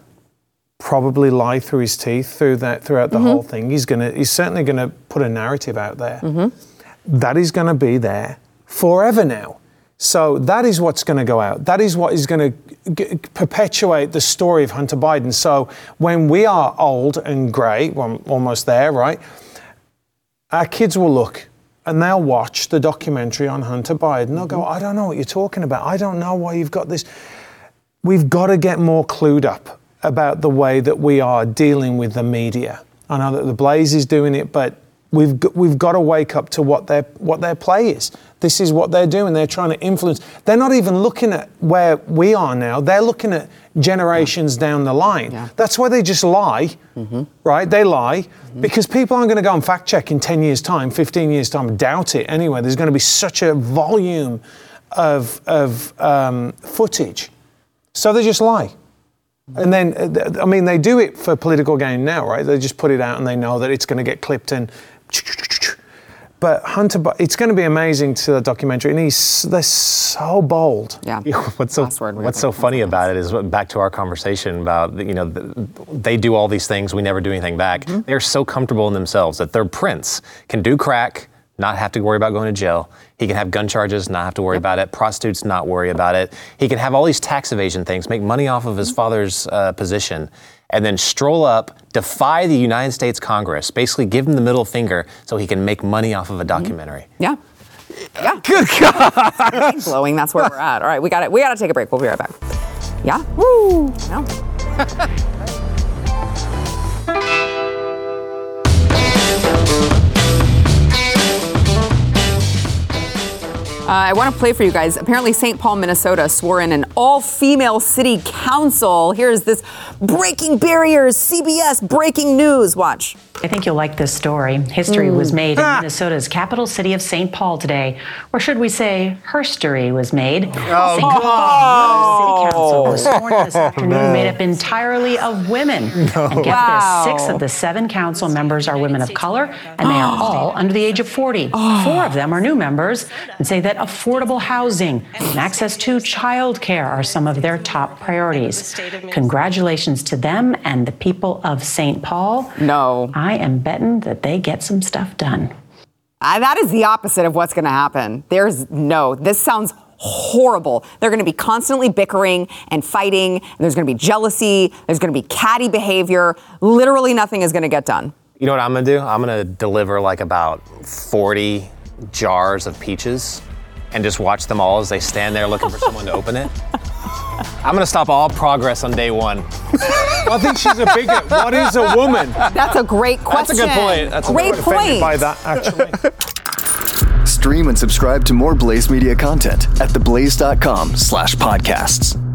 [SPEAKER 2] probably lie through his teeth through that throughout the mm-hmm. whole thing. He's going to he's certainly going to put a narrative out there mm-hmm. that is going to be there forever now. So that is what's going to go out. That is what is going to g- perpetuate the story of Hunter Biden. So when we are old and grey, well, almost there, right? Our kids will look and they'll watch the documentary on Hunter Biden. They'll go, mm-hmm. I don't know what you're talking about. I don't know why you've got this. We've got to get more clued up about the way that we are dealing with the media. I know that the Blaze is doing it, but we've got, we've got to wake up to what their what their play is. This is what they're doing. They're trying to influence. They're not even looking at where we are now. They're looking at generations down the line.
[SPEAKER 1] Yeah.
[SPEAKER 2] That's why they just lie, right? They lie because people aren't going to go and fact check in 10 years' time, 15 years' time. Doubt it anyway. There's going to be such a volume of, of um, footage. So they just lie. And then, uh, I mean, they do it for political gain now, right? They just put it out and they know that it's going to get clipped and. But Hunter, it's going to be amazing to the documentary, and he's they're so bold.
[SPEAKER 1] Yeah.
[SPEAKER 3] What's so
[SPEAKER 1] Last word, we
[SPEAKER 3] so
[SPEAKER 1] the
[SPEAKER 3] funny about it is back to our conversation about you know the, they do all these things, we never do anything back.
[SPEAKER 1] Mm-hmm.
[SPEAKER 3] They're so comfortable in themselves that their prince can do crack, not have to worry about going to jail. He can have gun charges, not have to worry about it. Prostitutes, not worry about it. He can have all these tax evasion things, make money off of his
[SPEAKER 1] Mm-hmm.
[SPEAKER 3] father's uh, position, and then stroll up, defy the United States Congress, basically give him the middle finger so he can make money off of a documentary.
[SPEAKER 1] Yeah. Yeah. Good God. Blowing. That's where we're at. All right, we got it. We got to take a break. We'll be right back. Yeah. Woo. No. Uh, I want to play for you guys. Apparently, St. Paul, Minnesota swore in an all female city council. Here's this breaking barriers, CBS breaking news. Watch.
[SPEAKER 5] I think you'll like this story. History was made in Minnesota's capital city of St. Paul today. Or should we say, herstory was made. St. Paul City Council was sworn this afternoon, made up entirely of women. And get
[SPEAKER 1] Wow.
[SPEAKER 5] this, six of the seven council members are women of color, and they are all under the age of 40. Four of them are new members and say that affordable housing and access to child care are some of their top priorities. Congratulations to them and the people of St. Paul.
[SPEAKER 1] No.
[SPEAKER 5] I am betting that they get some stuff done.
[SPEAKER 1] Uh, that is the opposite of what's going to happen. There's no, this sounds horrible. They're going to be constantly bickering and fighting. And there's going to be jealousy. There's going to be catty behavior. Literally nothing is going to get done.
[SPEAKER 3] You know what I'm gonna do? I'm gonna deliver like about 40 jars of peaches and just watch them all as they stand there looking for someone to open it. I'm gonna stop all progress on day one.
[SPEAKER 2] I think she's a bigot. What is a woman?
[SPEAKER 1] That's a great question.
[SPEAKER 3] That's a
[SPEAKER 1] question.
[SPEAKER 3] good point. That's a
[SPEAKER 1] great
[SPEAKER 3] good
[SPEAKER 1] point.
[SPEAKER 2] by that, actually.
[SPEAKER 6] Stream and subscribe to more Blaze Media content at theblaze.com slash podcasts.